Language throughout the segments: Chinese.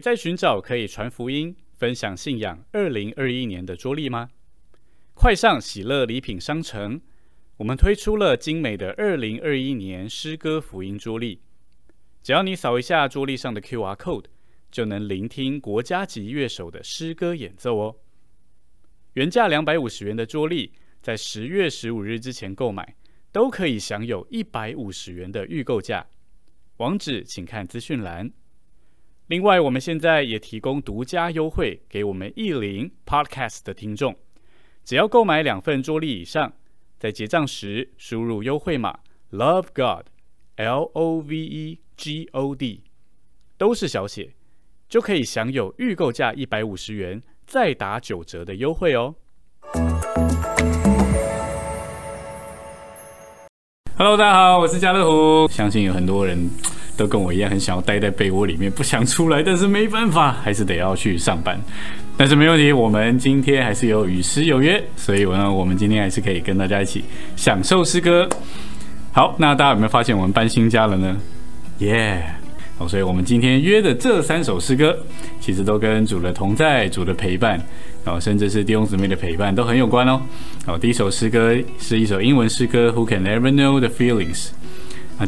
在寻找可以传福音、分享信仰二零二一年的桌历吗？快上喜乐礼品商城，我们推出了精美的二零二一年诗歌福音桌历。只要你扫一下桌历上的 Q R code，就能聆听国家级乐手的诗歌演奏哦。原价两百五十元的桌历，在十月十五日之前购买，都可以享有一百五十元的预购价。网址请看资讯栏。另外，我们现在也提供独家优惠给我们意林 Podcast 的听众，只要购买两份桌历以上，在结账时输入优惠码 Love God，L O V E G O D，都是小写，就可以享有预购价一百五十元再打九折的优惠哦。Hello，大家好，我是家乐虎。相信有很多人都跟我一样，很想要待在被窝里面，不想出来，但是没办法，还是得要去上班。但是没问题，我们今天还是有与诗有约，所以我呢，我们今天还是可以跟大家一起享受诗歌。好，那大家有没有发现我们搬新家了呢？耶！好，所以我们今天约的这三首诗歌，其实都跟主的同在、主的陪伴，然后甚至是弟兄姊妹的陪伴都很有关哦。好，第一首诗歌是一首英文诗歌，Who can ever know the feelings？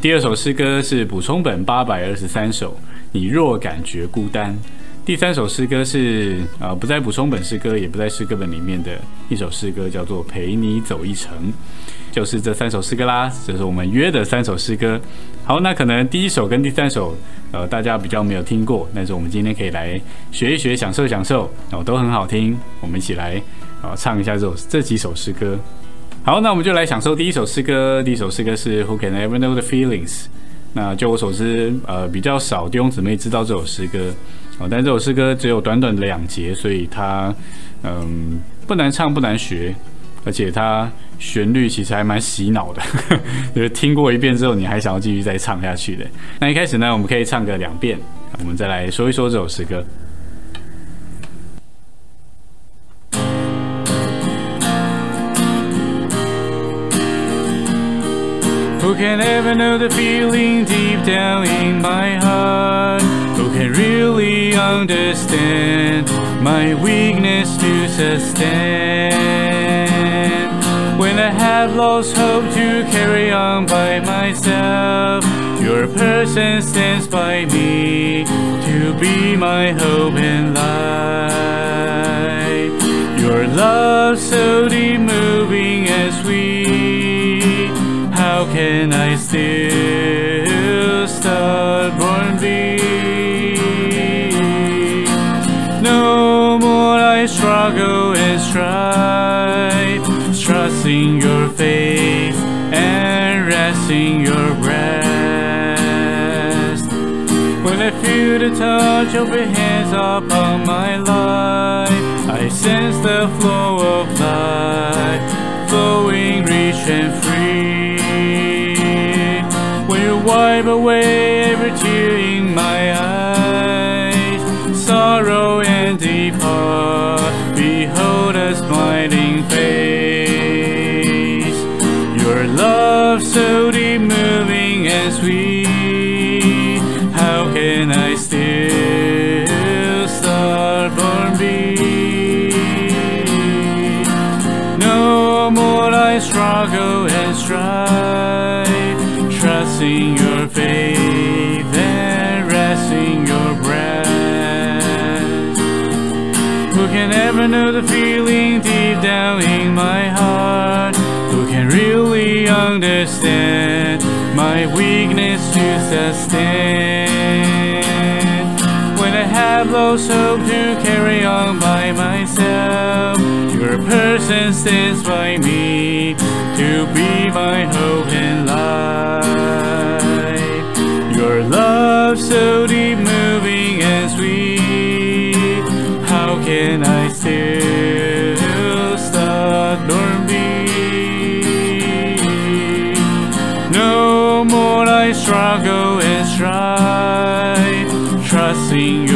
第二首诗歌是补充本八百二十三首，你若感觉孤单。第三首诗歌是啊，不在补充本诗歌，也不在诗歌本里面的一首诗歌，叫做陪你走一程。就是这三首诗歌啦，这是我们约的三首诗歌。好，那可能第一首跟第三首，呃，大家比较没有听过，但是我们今天可以来学一学，享受享受，哦，都很好听。我们一起来啊，唱一下这首这几首诗歌。好，那我们就来享受第一首诗歌。第一首诗歌是 Who can ever know the feelings？那就我所知，呃，比较少弟兄姊妹知道这首诗歌。哦，但这首诗歌只有短短两节，所以它嗯不难唱，不难学。而且它旋律其实还蛮洗脑的，就是听过一遍之后，你还想要继续再唱下去的。那一开始呢，我们可以唱个两遍，我们再来说一说这首诗歌。Can ever know the feeling deep down in my heart? Who can really understand my weakness to sustain? When I have lost hope to carry on by myself, your person stands by me to be my hope and light. Your love so deep, moving and sweet. How can I still stubborn be? No more I struggle and strive, trusting your faith and resting your breast. When I feel the touch of your hands upon my life, I sense the flow of life, flowing rich and free. Strive, trusting your faith and resting your breath. Who can ever know the feeling deep down in my heart? Who can really understand my weakness to sustain? When I have lost hope to carry on by myself, your person stands by me to be my hope and life. Your love so deep, moving and sweet. How can I still stubborn be? No more I struggle and strive, trusting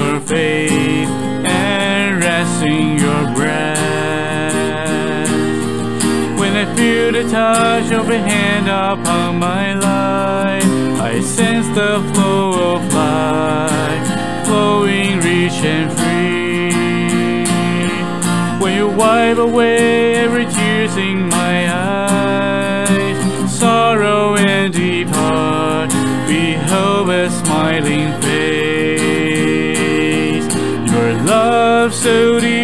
touch of your hand upon my life, I sense the flow of life, flowing rich and free. When you wipe away every tears in my eyes, sorrow and depart, behold a smiling face. Your love so deep,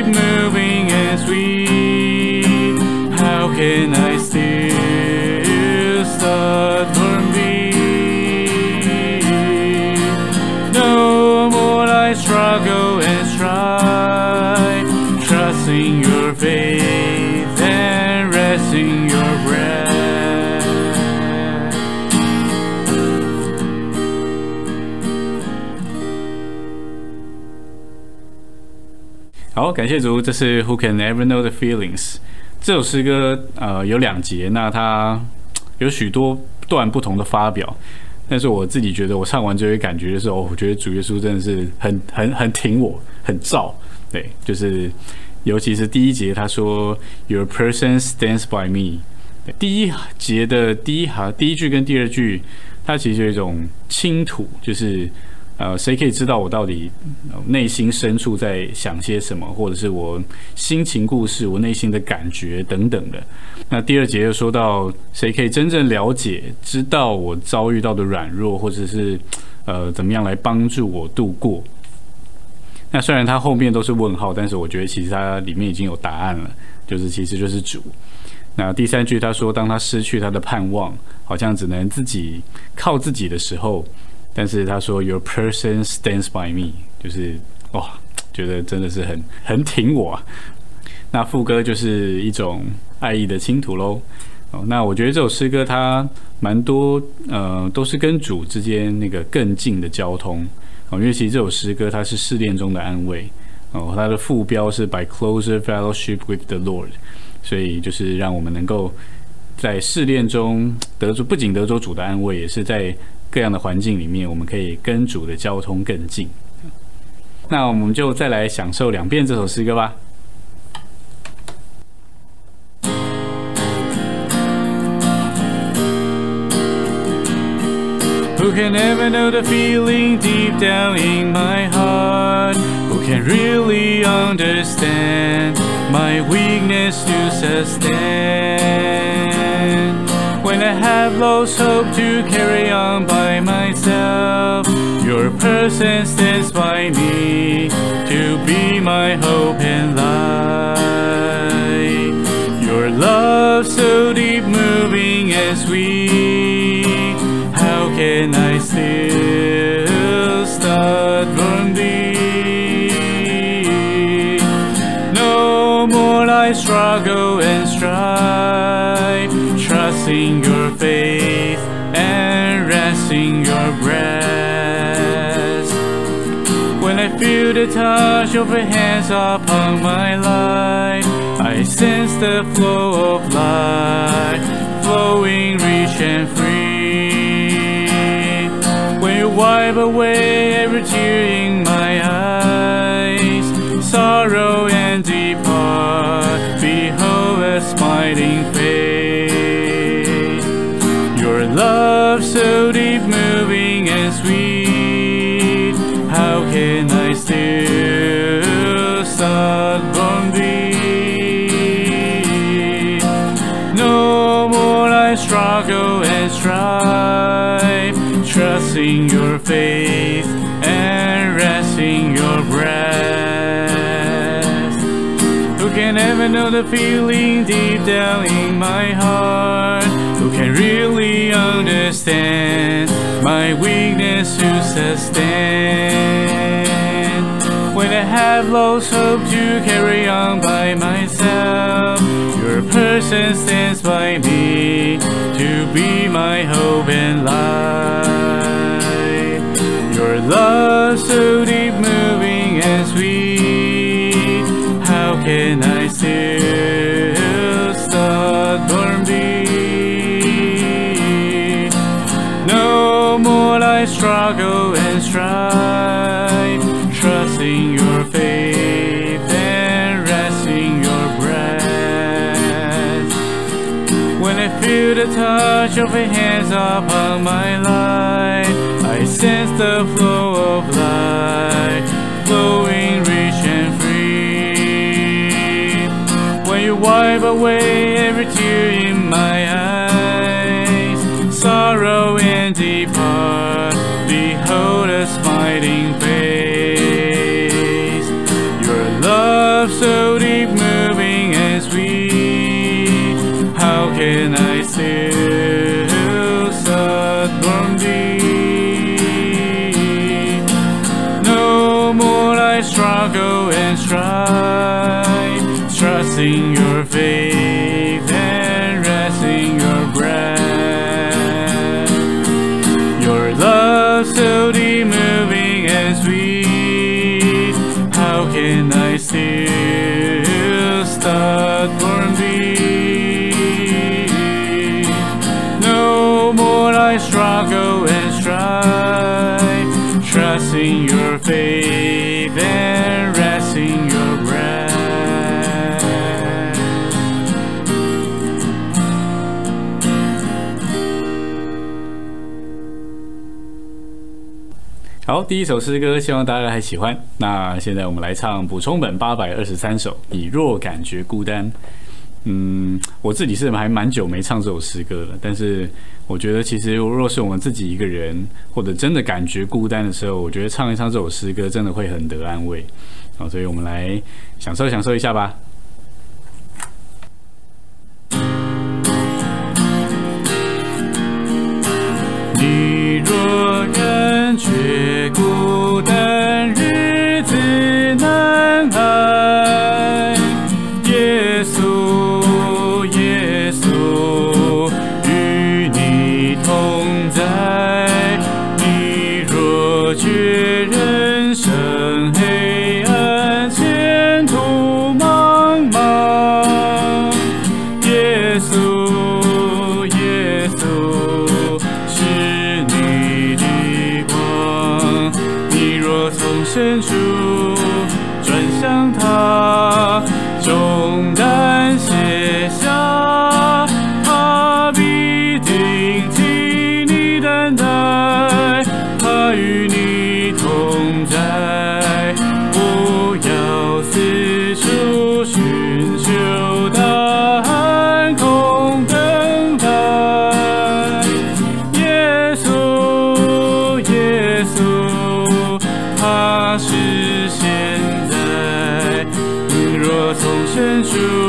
好，感谢主，这是 Who Can Ever Know the Feelings 这首诗歌，呃，有两节，那它有许多段不同的发表，但是我自己觉得，我唱完就会感觉的时候，我觉得主耶稣真的是很很很挺我，很照，对，就是尤其是第一节，他说 Your person stands by me，第一节的第一行第一句跟第二句，它其实有一种倾吐，就是。呃，谁可以知道我到底内心深处在想些什么，或者是我心情故事、我内心的感觉等等的？那第二节又说到，谁可以真正了解、知道我遭遇到的软弱，或者是呃怎么样来帮助我度过？那虽然它后面都是问号，但是我觉得其实它里面已经有答案了，就是其实就是主。那第三句他说，当他失去他的盼望，好像只能自己靠自己的时候。但是他说，Your person stands by me，就是哇，觉得真的是很很挺我。那副歌就是一种爱意的倾吐喽。哦，那我觉得这首诗歌它蛮多，呃，都是跟主之间那个更近的交通。哦，因为其实这首诗歌它是试炼中的安慰。哦，它的副标是 By closer fellowship with the Lord，所以就是让我们能够在试炼中得出，不仅得着主的安慰，也是在。各样的环境里面，我们可以跟主的交通更近。那我们就再来享受两遍这首诗歌吧。Who can ever know the feeling deep down in my heart? Who can really understand my weakness to sustain? When I have lost hope to carry on by myself, your person stands by me to be my hope and light. Your love so deep, moving and sweet. How can I still start from thee? No more I struggle and strive trusting your faith and resting your breast. When I feel the touch of your hands upon my life, I sense the flow of life flowing rich and free. When you wipe away every tear in my eyes, sorrow and depart, behold a smiling love so deep, moving and sweet. How can I still start from thee? No more I struggle and strive, trusting your faith and resting your breath. Who can ever know the feeling deep down in my heart? Who can really understand my weakness to sustain? When I have lost hope to carry on by myself, your person stands by me to be my hope and light. Your love so deep, moving and sweet. How can I still struggle and strive, trusting your faith and resting your breath. When I feel the touch of your hands upon my life, I sense the flow of light, flowing rich and free. When you wipe away every tear in my eyes, sorrow and so deep moving as we How can I still start from thee? No more I struggle and strive Trusting your faith 好第一首诗歌希望大家还喜欢那现在我们来唱补充本八百二十三首你若感觉孤单。嗯我自己是还蛮久没唱这首诗歌了但是我觉得其实若是我们自己一个人或者真的感觉孤单的时候我觉得唱一唱这首诗歌真的会很得安慰。好所以我们来享受享受一下吧。学人生。to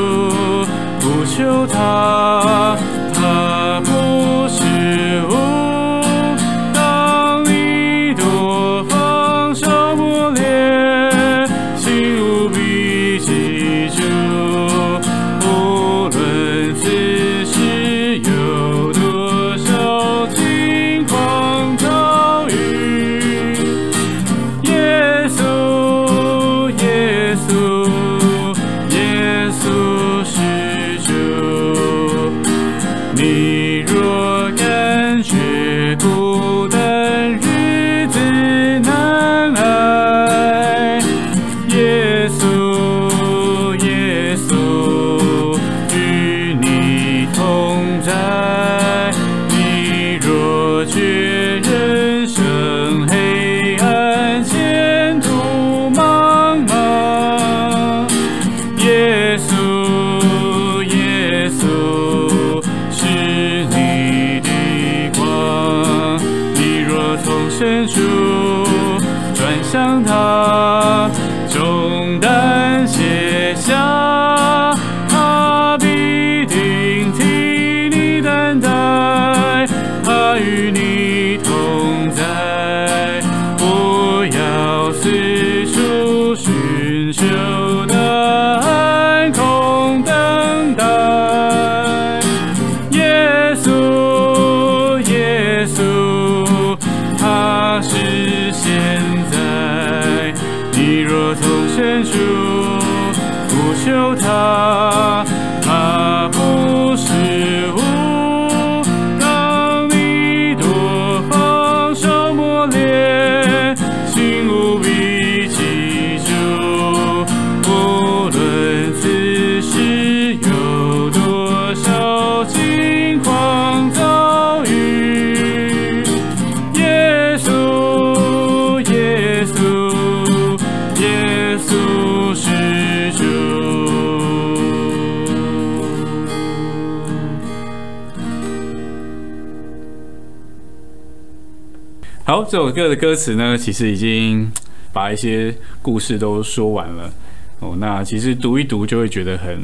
好，这首歌的歌词呢，其实已经把一些故事都说完了哦。那其实读一读就会觉得很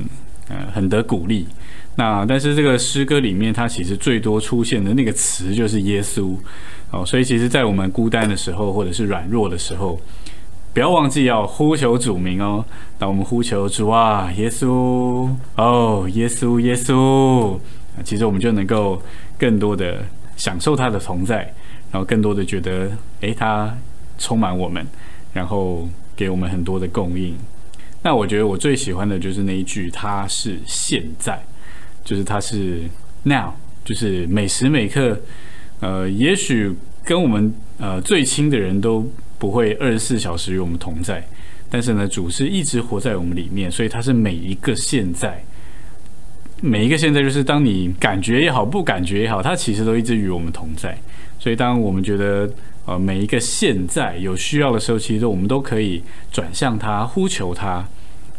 呃很得鼓励。那但是这个诗歌里面，它其实最多出现的那个词就是耶稣哦。所以其实，在我们孤单的时候，或者是软弱的时候，不要忘记要呼求主名哦。当我们呼求主啊，耶稣哦，耶稣耶稣，其实我们就能够更多的享受他的同在。然后更多的觉得，诶，他充满我们，然后给我们很多的供应。那我觉得我最喜欢的就是那一句，他是现在，就是他是 now，就是每时每刻。呃，也许跟我们呃最亲的人都不会二十四小时与我们同在，但是呢，主是一直活在我们里面，所以他是每一个现在，每一个现在，就是当你感觉也好，不感觉也好，他其实都一直与我们同在。所以，当我们觉得呃每一个现在有需要的时候，其实我们都可以转向他，呼求他，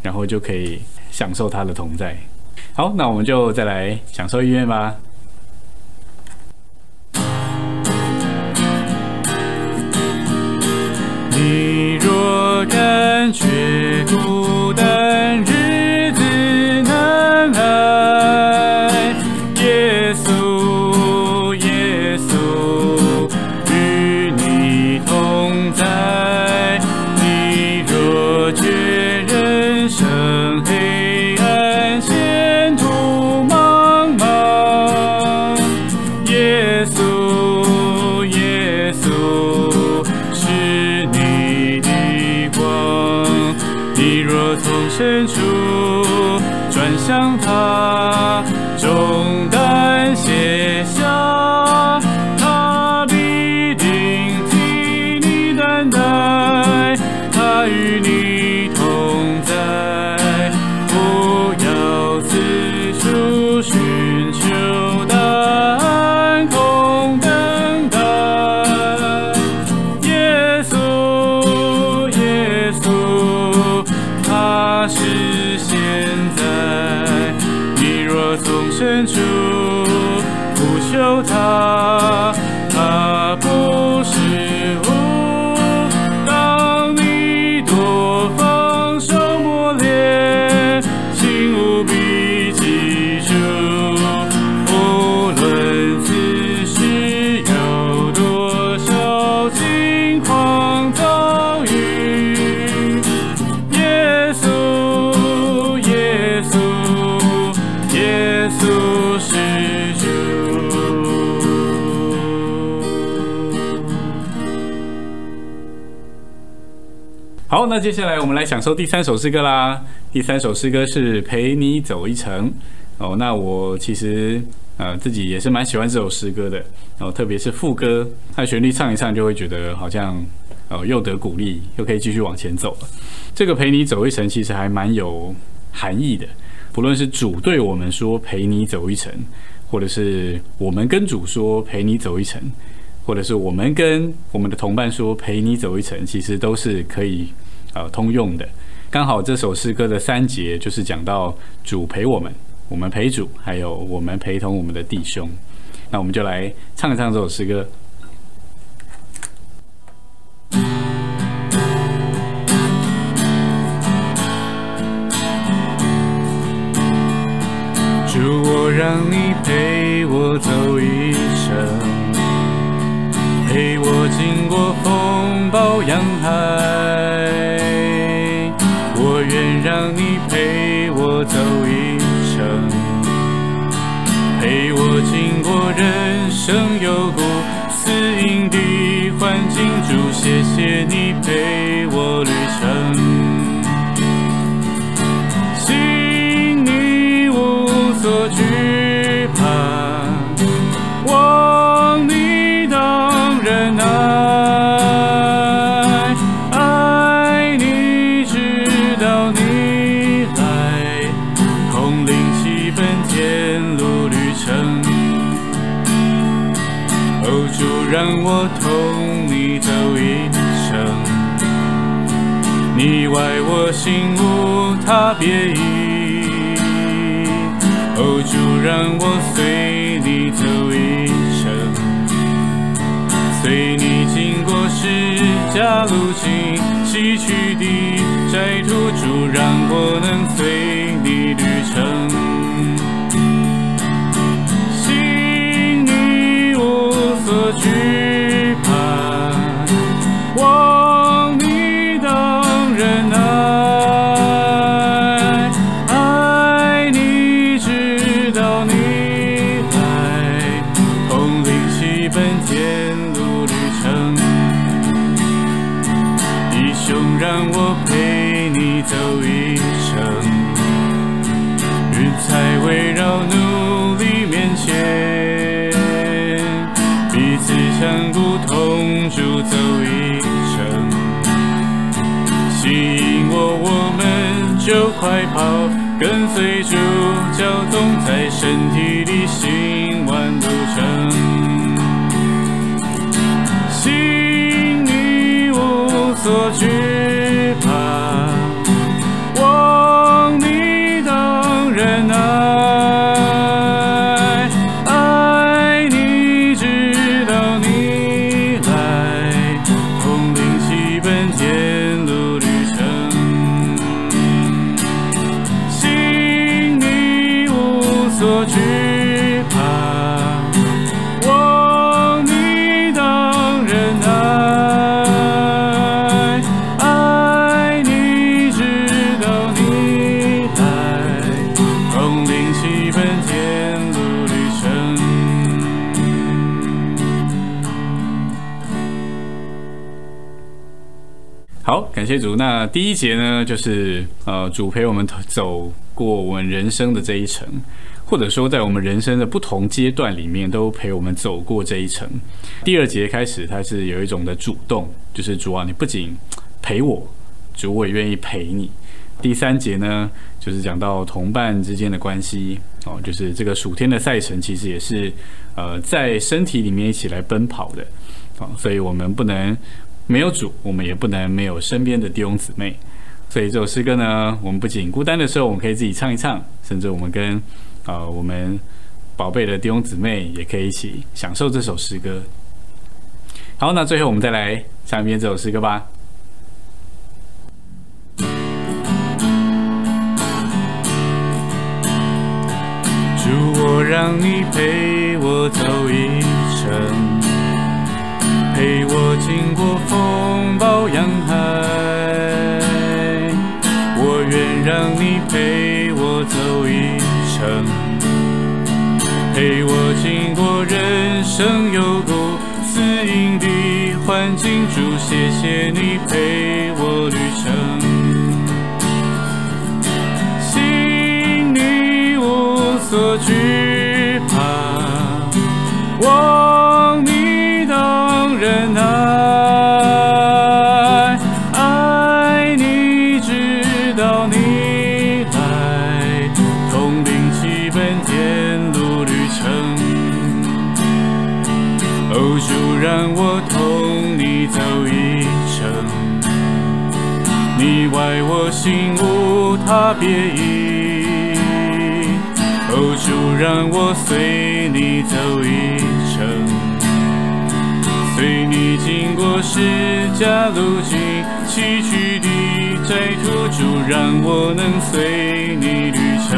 然后就可以享受他的同在。好，那我们就再来享受音乐吧。你若感觉孤单。日子难熬深处不求他啊不那接下来我们来享受第三首诗歌啦。第三首诗歌是陪你走一程。哦，那我其实呃自己也是蛮喜欢这首诗歌的。然后特别是副歌，它的旋律唱一唱就会觉得好像呃又得鼓励，又可以继续往前走了。这个陪你走一程其实还蛮有含义的。不论是主对我们说陪你走一程，或者是我们跟主说陪你走一程。或者是我们跟我们的同伴说陪你走一程，其实都是可以呃通用的。刚好这首诗歌的三节就是讲到主陪我们，我们陪主，还有我们陪同我们的弟兄。那我们就来唱一唱这首诗歌。主，我让你陪我走一生。陪我经过风暴洋海，走一程，陪我经过人生幽谷死荫的环境，主谢谢你陪我旅行，你外我心无他别意。哦，就让我随你走一程，随你。经过世家路径，崎岖的窄途主让我能随你旅程。就快跑，跟随主，交动在身体所惧怕，望你当忍耐，爱你直到你来，同领起奔天路旅程。好，感谢主。那第一节呢，就是呃，主陪我们走过我们人生的这一程，或者说在我们人生的不同阶段里面，都陪我们走过这一程。第二节开始，它是有一种的主动，就是主啊，你不仅陪我，主我也愿意陪你。第三节呢，就是讲到同伴之间的关系哦，就是这个暑天的赛程，其实也是呃在身体里面一起来奔跑的啊、所以我们不能没有主，我们也不能没有身边的弟兄姊妹。所以这首诗歌呢，我们不仅孤单的时候，我们可以自己唱一唱，甚至我们跟、呃、我们宝贝的弟兄姊妹也可以一起享受这首诗歌。好，那最后我们再来唱一遍这首诗歌吧。主，我让你陪我走一程，陪我经过风暴洋海。我愿让你陪我走一程，陪我经过人生幽谷死荫的环境。主，谢谢你陪我旅程。心里无所惧怕，望心无他别意，哦，主让我随你走一程，随你经过十架路径，崎岖的窄途，主让我能随你旅程，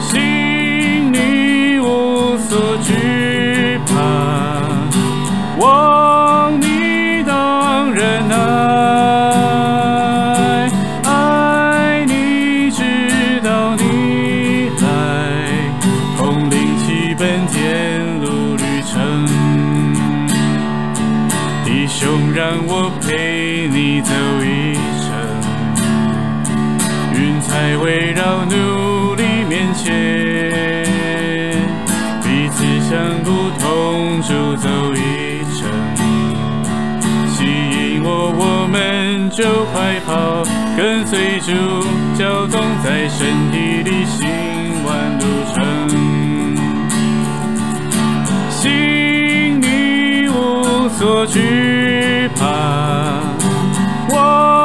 心里无所惧怕，我就交通在身体里行万路程。心里无所惧怕，我。